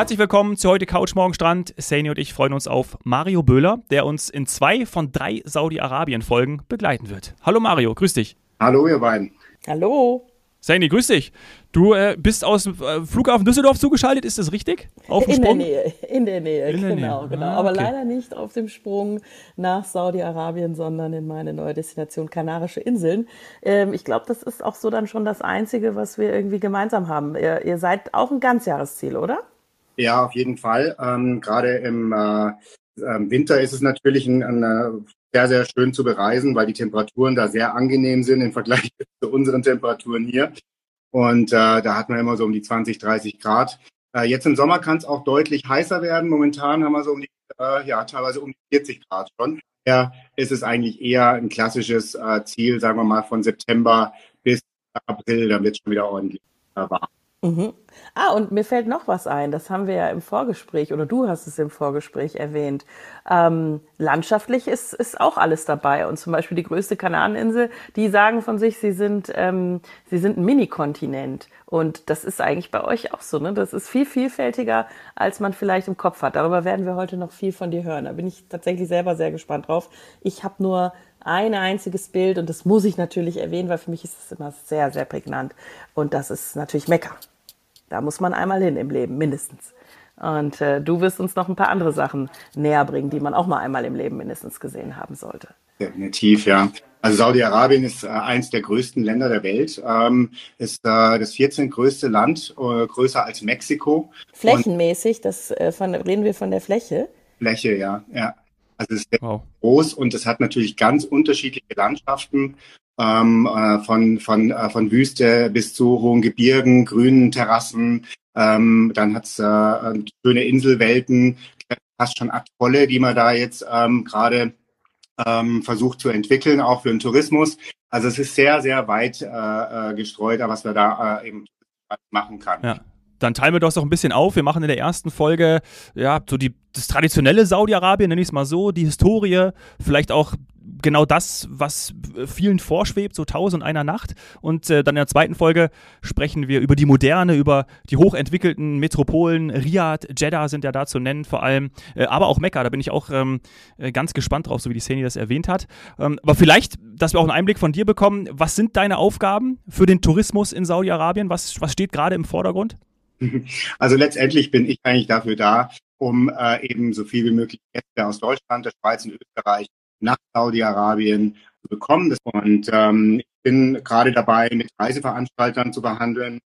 Herzlich willkommen zu heute Couch Morgen Strand. Sani und ich freuen uns auf Mario Böhler, der uns in zwei von drei Saudi-Arabien-Folgen begleiten wird. Hallo Mario, grüß dich. Hallo ihr beiden. Hallo. Sani, grüß dich. Du äh, bist aus dem äh, Flughafen Düsseldorf zugeschaltet, ist das richtig? Auf dem in Sprung? der Nähe, in der Nähe, in der genau, Nähe. genau. Ah, Aber okay. leider nicht auf dem Sprung nach Saudi-Arabien, sondern in meine neue Destination Kanarische Inseln. Ähm, ich glaube, das ist auch so dann schon das Einzige, was wir irgendwie gemeinsam haben. Ihr, ihr seid auch ein Ganzjahresziel, oder? Ja, auf jeden Fall. Ähm, Gerade im äh, Winter ist es natürlich ein, ein, äh, sehr, sehr schön zu bereisen, weil die Temperaturen da sehr angenehm sind im Vergleich zu unseren Temperaturen hier. Und äh, da hat man immer so um die 20, 30 Grad. Äh, jetzt im Sommer kann es auch deutlich heißer werden. Momentan haben wir so um die, äh, ja, teilweise um die 40 Grad schon. Ja, ist es eigentlich eher ein klassisches äh, Ziel, sagen wir mal, von September bis April, dann wird es schon wieder ordentlich äh, warm. Mhm. Ah, und mir fällt noch was ein. Das haben wir ja im Vorgespräch oder du hast es im Vorgespräch erwähnt. Ähm, landschaftlich ist, ist auch alles dabei. Und zum Beispiel die größte Kanareninsel, die sagen von sich, sie sind, ähm, sie sind ein Mini-Kontinent. Und das ist eigentlich bei euch auch so. Ne? Das ist viel vielfältiger, als man vielleicht im Kopf hat. Darüber werden wir heute noch viel von dir hören. Da bin ich tatsächlich selber sehr gespannt drauf. Ich habe nur ein einziges Bild und das muss ich natürlich erwähnen, weil für mich ist es immer sehr, sehr prägnant. Und das ist natürlich Mekka. Da muss man einmal hin im Leben, mindestens. Und äh, du wirst uns noch ein paar andere Sachen näher bringen, die man auch mal einmal im Leben mindestens gesehen haben sollte. Definitiv, ja. Also Saudi-Arabien ist äh, eins der größten Länder der Welt, ähm, ist äh, das 14. größte Land, äh, größer als Mexiko. Flächenmäßig, das äh, von, reden wir von der Fläche. Fläche, ja, ja. Also es ist sehr wow. groß und es hat natürlich ganz unterschiedliche Landschaften, ähm, äh, von, von, äh, von Wüste bis zu hohen Gebirgen, grünen Terrassen. Ähm, dann hat's äh, schöne Inselwelten, fast schon Atolle, die man da jetzt ähm, gerade ähm, versucht zu entwickeln, auch für den Tourismus. Also es ist sehr, sehr weit äh, gestreut, was wir da äh, eben machen kann. Ja. Dann teilen wir das doch ein bisschen auf. Wir machen in der ersten Folge ja so die, das traditionelle Saudi-Arabien, nenne ich es mal so, die Historie, vielleicht auch genau das, was vielen vorschwebt, so tausend einer Nacht. Und äh, dann in der zweiten Folge sprechen wir über die Moderne, über die hochentwickelten Metropolen. Riyadh, Jeddah sind ja da zu nennen vor allem, äh, aber auch Mekka. Da bin ich auch ähm, ganz gespannt drauf, so wie die Szene das erwähnt hat. Ähm, aber vielleicht, dass wir auch einen Einblick von dir bekommen. Was sind deine Aufgaben für den Tourismus in Saudi-Arabien? Was, was steht gerade im Vordergrund? Also letztendlich bin ich eigentlich dafür da, um äh, eben so viel wie möglich Gäste aus Deutschland, der Schweiz und Österreich nach Saudi-Arabien zu bekommen. Und ähm, ich bin gerade dabei, mit Reiseveranstaltern zu behandeln,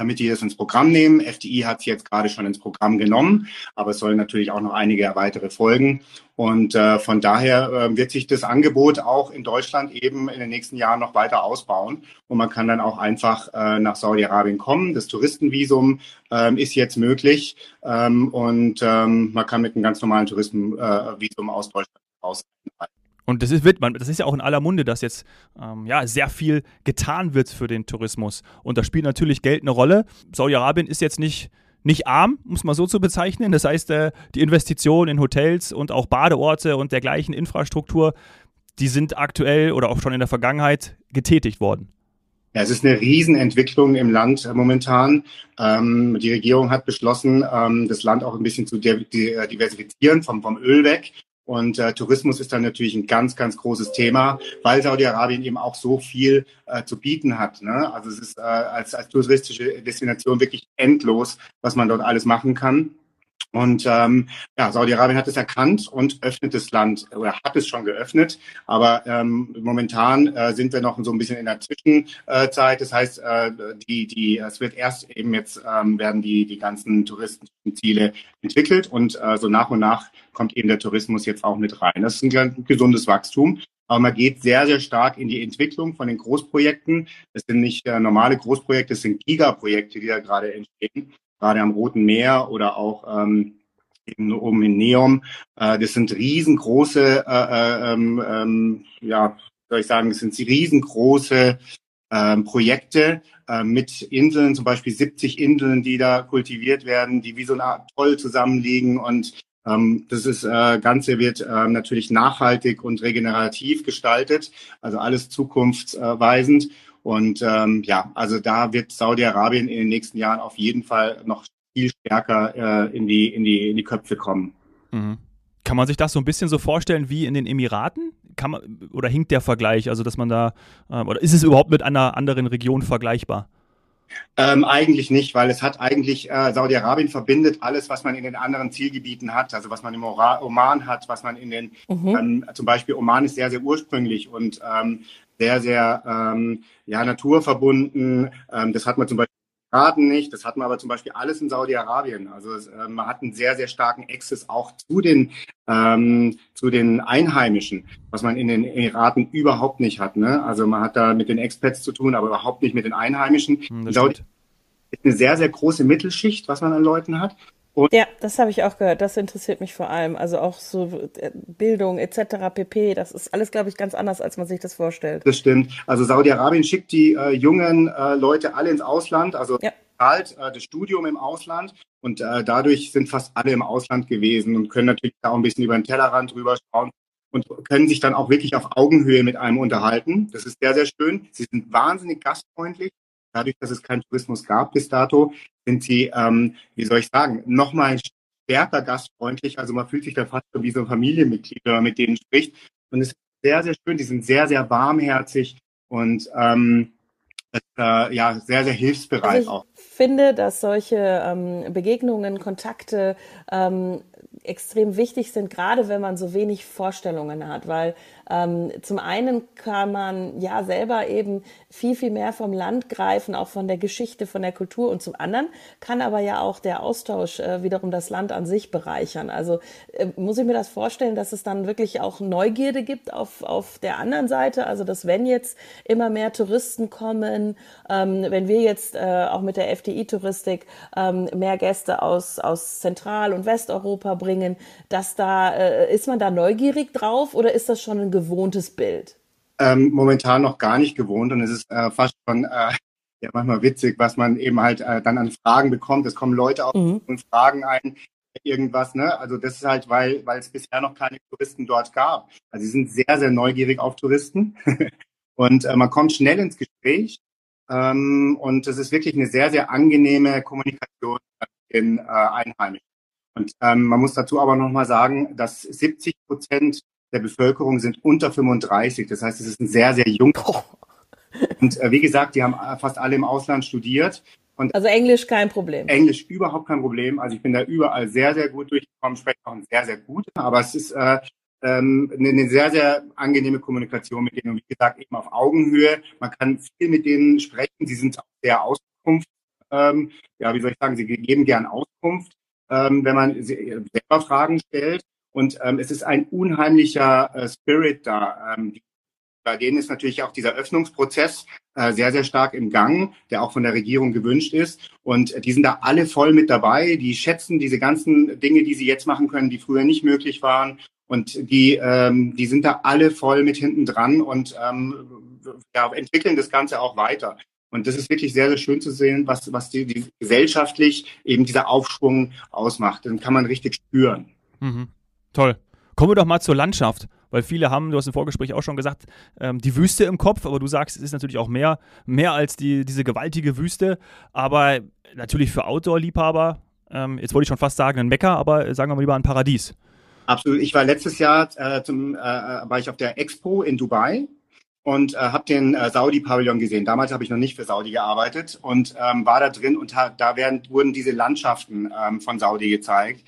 damit die das ins Programm nehmen. FDI hat es jetzt gerade schon ins Programm genommen, aber es sollen natürlich auch noch einige weitere folgen. Und äh, von daher äh, wird sich das Angebot auch in Deutschland eben in den nächsten Jahren noch weiter ausbauen. Und man kann dann auch einfach äh, nach Saudi-Arabien kommen. Das Touristenvisum ähm, ist jetzt möglich ähm, und ähm, man kann mit einem ganz normalen Touristenvisum aus Deutschland raus. Und das ist, wird man, das ist ja auch in aller Munde, dass jetzt ähm, ja, sehr viel getan wird für den Tourismus. Und da spielt natürlich Geld eine Rolle. Saudi-Arabien ist jetzt nicht, nicht arm, muss man so zu bezeichnen. Das heißt, äh, die Investitionen in Hotels und auch Badeorte und dergleichen Infrastruktur, die sind aktuell oder auch schon in der Vergangenheit getätigt worden. Ja, es ist eine Riesenentwicklung im Land äh, momentan. Ähm, die Regierung hat beschlossen, ähm, das Land auch ein bisschen zu diversifizieren, vom, vom Öl weg. Und äh, Tourismus ist dann natürlich ein ganz, ganz großes Thema, weil Saudi-Arabien eben auch so viel äh, zu bieten hat. Ne? Also es ist äh, als, als touristische Destination wirklich endlos, was man dort alles machen kann. Und ähm, ja, Saudi-Arabien hat es erkannt und öffnet das Land oder hat es schon geöffnet. Aber ähm, momentan äh, sind wir noch so ein bisschen in der Zwischenzeit. Das heißt, äh, die, die, es wird erst eben jetzt ähm, werden die, die ganzen Touristenziele entwickelt und äh, so nach und nach kommt eben der Tourismus jetzt auch mit rein. Das ist ein gesundes Wachstum. Aber man geht sehr, sehr stark in die Entwicklung von den Großprojekten. Das sind nicht äh, normale Großprojekte, das sind Gigaprojekte, die da gerade entstehen gerade am Roten Meer oder auch ähm, eben oben in Neom. Äh, das sind riesengroße, äh, ähm, ähm, ja, soll ich sagen, das sind riesengroße ähm, Projekte äh, mit Inseln, zum Beispiel 70 Inseln, die da kultiviert werden, die wie so eine Art Toll zusammenliegen und ähm, das ist, äh, Ganze wird äh, natürlich nachhaltig und regenerativ gestaltet, also alles zukunftsweisend. Und ähm, ja, also da wird Saudi-Arabien in den nächsten Jahren auf jeden Fall noch viel stärker äh, in, die, in, die, in die Köpfe kommen. Mhm. Kann man sich das so ein bisschen so vorstellen wie in den Emiraten? Kann man, oder hinkt der Vergleich? Also, dass man da, äh, oder ist es überhaupt mit einer anderen Region vergleichbar? Ähm, eigentlich nicht, weil es hat eigentlich, äh, Saudi-Arabien verbindet alles, was man in den anderen Zielgebieten hat, also was man im Oman hat, was man in den, mhm. ähm, zum Beispiel Oman ist sehr, sehr ursprünglich und ähm, sehr, sehr ähm, ja, naturverbunden. Ähm, das hat man zum Beispiel Raten nicht. Das hat man aber zum Beispiel alles in Saudi-Arabien. Also äh, man hat einen sehr, sehr starken Access auch zu den, ähm, zu den Einheimischen, was man in den Emiraten überhaupt nicht hat. Ne? Also man hat da mit den Expats zu tun, aber überhaupt nicht mit den Einheimischen. Hm, Saudi ist eine sehr, sehr große Mittelschicht, was man an Leuten hat. Und ja, das habe ich auch gehört. Das interessiert mich vor allem. Also auch so äh, Bildung etc. pp. Das ist alles, glaube ich, ganz anders, als man sich das vorstellt. Das stimmt. Also Saudi-Arabien schickt die äh, jungen äh, Leute alle ins Ausland. Also ja. zahlt äh, das Studium im Ausland. Und äh, dadurch sind fast alle im Ausland gewesen und können natürlich da auch ein bisschen über den Tellerrand drüber schauen und können sich dann auch wirklich auf Augenhöhe mit einem unterhalten. Das ist sehr, sehr schön. Sie sind wahnsinnig gastfreundlich dadurch, dass es keinen Tourismus gab bis dato, sind sie, ähm, wie soll ich sagen, nochmal stärker gastfreundlich. Also man fühlt sich da fast wie so ein Familienmitglied, wenn man mit denen spricht. Und es ist sehr, sehr schön. Die sind sehr, sehr warmherzig und ähm, das, äh, ja, sehr, sehr hilfsbereit also ich auch. Ich finde, dass solche ähm, Begegnungen, Kontakte ähm, extrem wichtig sind, gerade wenn man so wenig Vorstellungen hat, weil ähm, zum einen kann man ja selber eben viel, viel mehr vom Land greifen, auch von der Geschichte, von der Kultur und zum anderen kann aber ja auch der Austausch äh, wiederum das Land an sich bereichern. Also äh, muss ich mir das vorstellen, dass es dann wirklich auch Neugierde gibt auf, auf der anderen Seite, also dass wenn jetzt immer mehr Touristen kommen, ähm, wenn wir jetzt äh, auch mit der FDI-Touristik ähm, mehr Gäste aus, aus Zentral- und Westeuropa bringen, dass da, äh, ist man da neugierig drauf oder ist das schon ein gewohntes Bild? Ähm, momentan noch gar nicht gewohnt und es ist äh, fast schon äh, ja, manchmal witzig, was man eben halt äh, dann an Fragen bekommt. Es kommen Leute auf mhm. und fragen ein irgendwas, ne? Also das ist halt, weil, weil es bisher noch keine Touristen dort gab. Also sie sind sehr, sehr neugierig auf Touristen und äh, man kommt schnell ins Gespräch ähm, und es ist wirklich eine sehr, sehr angenehme Kommunikation in äh, Einheimischen. Und ähm, man muss dazu aber nochmal sagen, dass 70 Prozent der Bevölkerung sind unter 35. Das heißt, es ist ein sehr, sehr jung. Und äh, wie gesagt, die haben äh, fast alle im Ausland studiert. Und also Englisch kein Problem. Englisch überhaupt kein Problem. Also ich bin da überall sehr, sehr gut durchgekommen, spreche auch sehr, sehr gut. Aber es ist äh, ähm, eine sehr, sehr angenehme Kommunikation mit denen. Und wie gesagt, eben auf Augenhöhe. Man kann viel mit denen sprechen. Sie sind auch sehr Auskunft. Ähm, ja, wie soll ich sagen, sie geben gern Auskunft, ähm, wenn man selber Fragen stellt. Und ähm, es ist ein unheimlicher äh, Spirit da. Ähm, bei denen ist natürlich auch dieser Öffnungsprozess äh, sehr, sehr stark im Gang, der auch von der Regierung gewünscht ist. Und äh, die sind da alle voll mit dabei. Die schätzen diese ganzen Dinge, die sie jetzt machen können, die früher nicht möglich waren. Und die, ähm, die sind da alle voll mit hinten dran und ähm, ja, entwickeln das Ganze auch weiter. Und das ist wirklich sehr, sehr schön zu sehen, was, was die, die gesellschaftlich eben dieser Aufschwung ausmacht. Den kann man richtig spüren. Mhm. Toll. Kommen wir doch mal zur Landschaft, weil viele haben, du hast im Vorgespräch auch schon gesagt, ähm, die Wüste im Kopf, aber du sagst, es ist natürlich auch mehr, mehr als die, diese gewaltige Wüste, aber natürlich für Outdoor-Liebhaber, ähm, jetzt wollte ich schon fast sagen ein Mecker, aber sagen wir mal lieber ein Paradies. Absolut. Ich war letztes Jahr äh, zum, äh, war ich auf der Expo in Dubai und äh, habe den äh, Saudi-Pavillon gesehen. Damals habe ich noch nicht für Saudi gearbeitet und ähm, war da drin und da werden, wurden diese Landschaften ähm, von Saudi gezeigt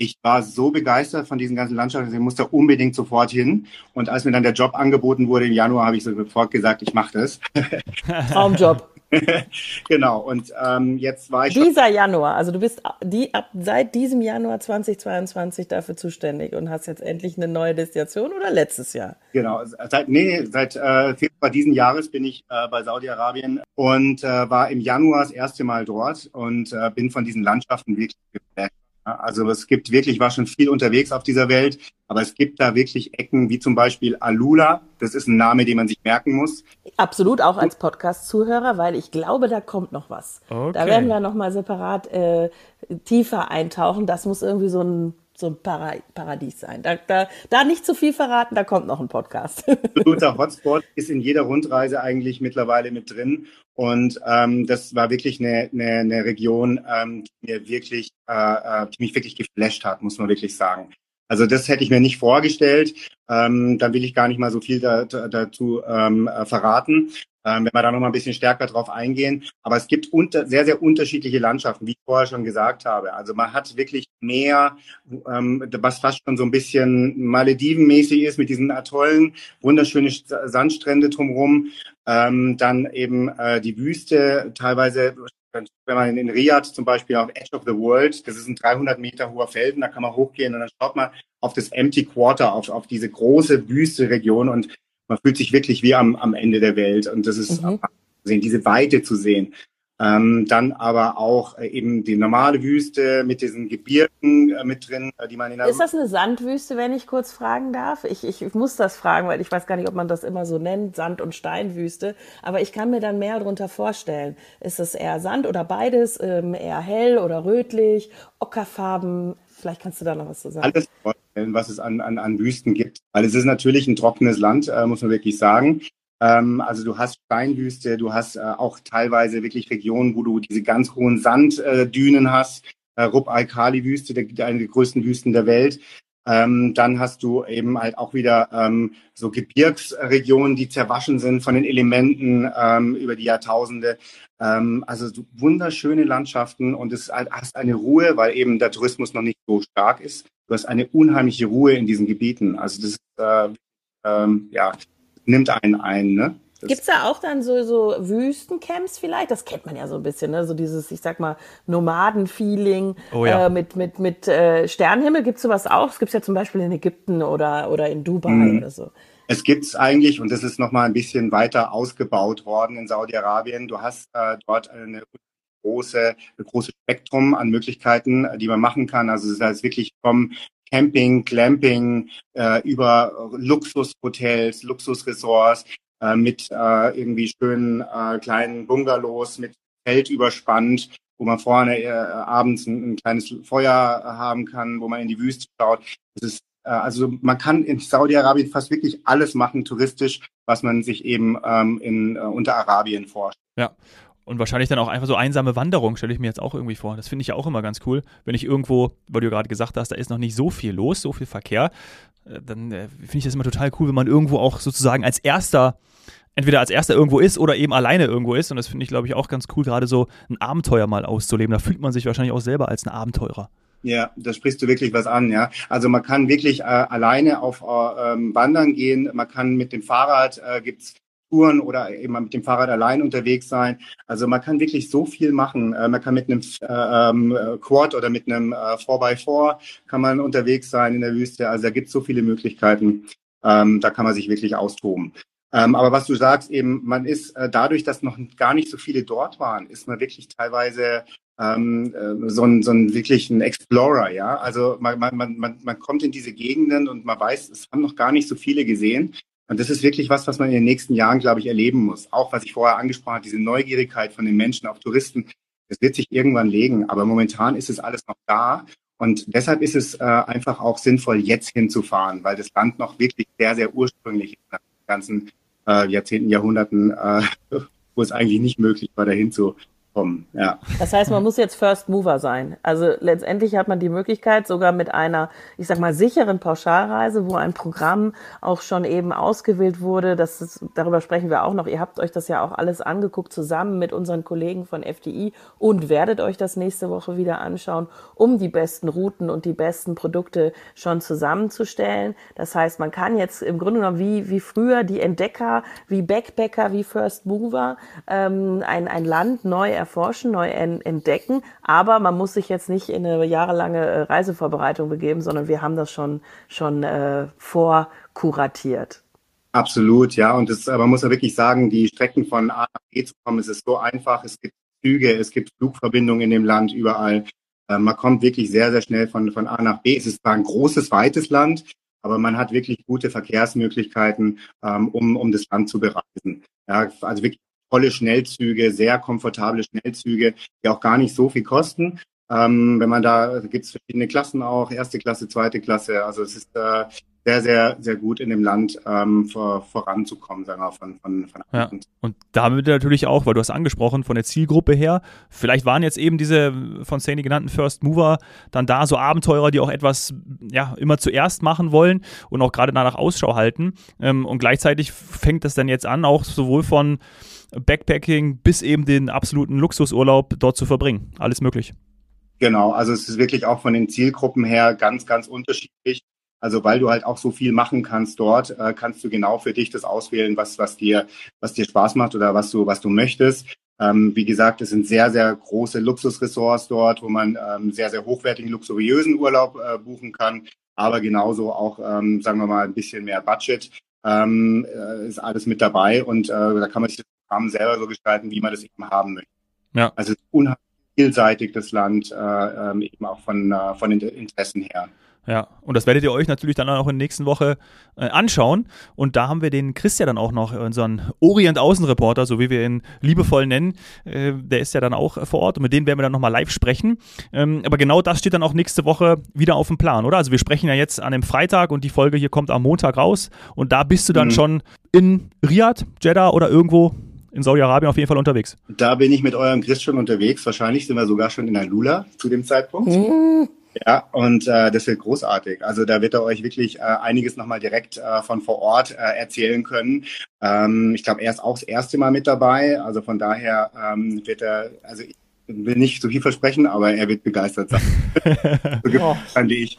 ich war so begeistert von diesen ganzen Landschaften, ich musste unbedingt sofort hin. Und als mir dann der Job angeboten wurde im Januar, habe ich sofort gesagt, ich mache das. Traumjob. genau, und ähm, jetzt war ich. Dieser Januar, also du bist die, ab seit diesem Januar 2022 dafür zuständig und hast jetzt endlich eine neue Destination oder letztes Jahr? Genau, seit, nee, seit äh, Februar diesen Jahres bin ich äh, bei Saudi-Arabien und äh, war im Januar das erste Mal dort und äh, bin von diesen Landschaften wirklich geprägt. Also es gibt wirklich, ich war schon viel unterwegs auf dieser Welt, aber es gibt da wirklich Ecken wie zum Beispiel Alula. Das ist ein Name, den man sich merken muss. Absolut, auch als Podcast-Zuhörer, weil ich glaube, da kommt noch was. Okay. Da werden wir nochmal separat äh, tiefer eintauchen. Das muss irgendwie so ein so ein Para Paradies sein. Da, da, da nicht zu viel verraten, da kommt noch ein Podcast. Absoluter Hotspot ist in jeder Rundreise eigentlich mittlerweile mit drin. Und ähm, das war wirklich eine, eine, eine Region, ähm, die mir wirklich, äh, äh die mich wirklich geflasht hat, muss man wirklich sagen. Also das hätte ich mir nicht vorgestellt. Ähm, dann will ich gar nicht mal so viel da, da, dazu ähm, äh, verraten ähm, wenn wir da noch mal ein bisschen stärker drauf eingehen. Aber es gibt unter, sehr, sehr unterschiedliche Landschaften, wie ich vorher schon gesagt habe. Also man hat wirklich mehr, ähm, was fast schon so ein bisschen Maledivenmäßig ist, mit diesen Atollen, wunderschöne Sandstrände drumherum. Ähm, dann eben äh, die Wüste, teilweise wenn man in Riyadh zum Beispiel auf Edge of the World, das ist ein 300 Meter hoher Felsen, da kann man hochgehen und dann schaut man auf das Empty Quarter, auf, auf diese große Wüste-Region und man fühlt sich wirklich wie am, am Ende der Welt und das ist mhm. diese Weite zu sehen. Ähm, dann aber auch äh, eben die normale Wüste mit diesen Gebirgen äh, mit drin, äh, die man in der Ist das eine Sandwüste, wenn ich kurz fragen darf? Ich, ich, ich muss das fragen, weil ich weiß gar nicht, ob man das immer so nennt, Sand- und Steinwüste. Aber ich kann mir dann mehr darunter vorstellen. Ist es eher Sand oder beides? Ähm, eher hell oder rötlich? Ockerfarben? Vielleicht kannst du da noch was zu sagen. Alles vorstellen, was es an, an, an Wüsten gibt. Weil es ist natürlich ein trockenes Land, äh, muss man wirklich sagen. Ähm, also du hast Steinwüste, du hast äh, auch teilweise wirklich Regionen, wo du diese ganz hohen Sanddünen äh, hast. Äh, Rub al-Khali-Wüste, eine der größten Wüsten der Welt. Ähm, dann hast du eben halt auch wieder ähm, so Gebirgsregionen, die zerwaschen sind von den Elementen über die Jahrtausende. Also so wunderschöne Landschaften und es halt, hast eine Ruhe, weil eben der Tourismus noch nicht so stark ist. Du hast eine unheimliche Ruhe in diesen Gebieten. Also das äh, ähm, ja, nimmt einen ein. Ne? Gibt es da auch dann so, so Wüstencamps vielleicht? Das kennt man ja so ein bisschen, ne? so dieses, ich sag mal, Nomaden-Feeling oh ja. äh, mit, mit, mit äh, Sternenhimmel. Gibt es sowas auch? Es gibt ja zum Beispiel in Ägypten oder, oder in Dubai mhm. oder so. Es gibt es eigentlich, und das ist nochmal ein bisschen weiter ausgebaut worden in Saudi-Arabien. Du hast äh, dort eine große, ein großes Spektrum an Möglichkeiten, die man machen kann. Also es heißt wirklich vom Camping, Clamping, äh, über Luxushotels, Luxusresorts, äh, mit äh, irgendwie schönen äh, kleinen Bungalows mit Feld überspannt, wo man vorne äh, abends ein, ein, kleines Feuer haben kann, wo man in die Wüste schaut. Das ist äh, also man kann in Saudi-Arabien fast wirklich alles machen touristisch, was man sich eben ähm, in äh, unter Arabien vorstellt. Ja. Und wahrscheinlich dann auch einfach so einsame Wanderung, stelle ich mir jetzt auch irgendwie vor. Das finde ich ja auch immer ganz cool. Wenn ich irgendwo, weil du gerade gesagt hast, da ist noch nicht so viel los, so viel Verkehr, äh, dann äh, finde ich das immer total cool, wenn man irgendwo auch sozusagen als erster entweder als erster irgendwo ist oder eben alleine irgendwo ist. Und das finde ich, glaube ich, auch ganz cool, gerade so ein Abenteuer mal auszuleben. Da fühlt man sich wahrscheinlich auch selber als ein Abenteurer. Ja, da sprichst du wirklich was an, ja. Also man kann wirklich äh, alleine auf äh, ähm, Wandern gehen, man kann mit dem Fahrrad, äh, gibt's Touren oder eben mit dem Fahrrad allein unterwegs sein. Also man kann wirklich so viel machen. Äh, man kann mit einem äh, ähm, Quad oder mit einem äh, 4x4 kann man unterwegs sein in der Wüste. Also da gibt's so viele Möglichkeiten. Ähm, da kann man sich wirklich austoben. Ähm, aber was du sagst, eben, man ist äh, dadurch, dass noch gar nicht so viele dort waren, ist man wirklich teilweise ähm, äh, so, ein, so ein wirklich ein Explorer, ja. Also man, man, man, man kommt in diese Gegenden und man weiß, es haben noch gar nicht so viele gesehen. Und das ist wirklich was, was man in den nächsten Jahren, glaube ich, erleben muss. Auch was ich vorher angesprochen habe, diese Neugierigkeit von den Menschen auf Touristen, das wird sich irgendwann legen. Aber momentan ist es alles noch da. Und deshalb ist es äh, einfach auch sinnvoll, jetzt hinzufahren, weil das Land noch wirklich sehr, sehr ursprünglich ist nach den ganzen äh, Jahrzehnten, Jahrhunderten, äh, wo es eigentlich nicht möglich war, dahin zu kommen. Ja. Das heißt, man muss jetzt First Mover sein. Also letztendlich hat man die Möglichkeit, sogar mit einer, ich sag mal, sicheren Pauschalreise, wo ein Programm auch schon eben ausgewählt wurde. Das ist, darüber sprechen wir auch noch. Ihr habt euch das ja auch alles angeguckt zusammen mit unseren Kollegen von FDI und werdet euch das nächste Woche wieder anschauen, um die besten Routen und die besten Produkte schon zusammenzustellen. Das heißt, man kann jetzt im Grunde genommen wie, wie früher die Entdecker, wie Backpacker, wie First Mover ähm, ein, ein Land neu erforschen, neu entdecken. Aber man muss sich jetzt nicht in eine jahrelange äh, Reisevorbereitung begeben, sondern wir haben das schon, schon äh, vorkuratiert. Absolut, ja. Und das, man muss ja wirklich sagen, die Strecken von A nach B zu kommen, es ist so einfach. Es gibt Züge, es gibt Flugverbindungen in dem Land überall. Äh, man kommt wirklich sehr, sehr schnell von, von A nach B. Es ist zwar ein großes, weites Land, aber man hat wirklich gute Verkehrsmöglichkeiten, ähm, um, um das Land zu bereisen. Ja, also wirklich tolle Schnellzüge, sehr komfortable Schnellzüge, die auch gar nicht so viel kosten. Ähm, wenn man da, gibt es verschiedene Klassen auch, erste Klasse, zweite Klasse. Also es ist äh, sehr, sehr, sehr gut in dem Land ähm, vor, voranzukommen, sagen wir von, von, von ja. Und damit natürlich auch, weil du hast angesprochen, von der Zielgruppe her, vielleicht waren jetzt eben diese von Sandy genannten First Mover dann da so Abenteurer, die auch etwas, ja, immer zuerst machen wollen und auch gerade danach Ausschau halten. Ähm, und gleichzeitig fängt das dann jetzt an, auch sowohl von Backpacking bis eben den absoluten Luxusurlaub dort zu verbringen. Alles möglich. Genau, also es ist wirklich auch von den Zielgruppen her ganz, ganz unterschiedlich. Also weil du halt auch so viel machen kannst dort, äh, kannst du genau für dich das auswählen, was, was dir, was dir Spaß macht oder was du, was du möchtest. Ähm, wie gesagt, es sind sehr, sehr große Luxusressorts dort, wo man ähm, sehr, sehr hochwertigen, luxuriösen Urlaub äh, buchen kann, aber genauso auch, ähm, sagen wir mal, ein bisschen mehr Budget ähm, äh, ist alles mit dabei und äh, da kann man sich Programm selber so gestalten, wie man das eben haben möchte. Ja. Also unheimlich vielseitig das Land, äh, ähm, eben auch von, äh, von den Interessen her. Ja, und das werdet ihr euch natürlich dann auch in der nächsten Woche äh, anschauen. Und da haben wir den Christian dann auch noch, unseren Orient-Außenreporter, so wie wir ihn liebevoll nennen. Äh, der ist ja dann auch vor Ort und mit dem werden wir dann nochmal live sprechen. Ähm, aber genau das steht dann auch nächste Woche wieder auf dem Plan, oder? Also wir sprechen ja jetzt an dem Freitag und die Folge hier kommt am Montag raus. Und da bist du dann mhm. schon in Riyadh, Jeddah oder irgendwo in Saudi-Arabien auf jeden Fall unterwegs. Da bin ich mit eurem Christ schon unterwegs. Wahrscheinlich sind wir sogar schon in der Lula zu dem Zeitpunkt. Mhm. Ja, und äh, das wird großartig. Also da wird er euch wirklich äh, einiges nochmal direkt äh, von vor Ort äh, erzählen können. Ähm, ich glaube, er ist auch das erste Mal mit dabei. Also von daher ähm, wird er, also ich will nicht so viel versprechen, aber er wird begeistert sein. so oh. fand ich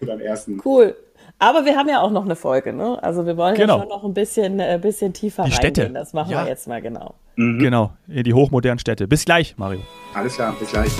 beim ersten. Cool. Aber wir haben ja auch noch eine Folge, ne? Also wir wollen genau. ja schon noch ein bisschen, äh, bisschen tiefer die Städte. reingehen. Das machen ja. wir jetzt mal genau. Mhm. Genau, in die hochmodernen Städte. Bis gleich, Mario. Alles klar, bis gleich.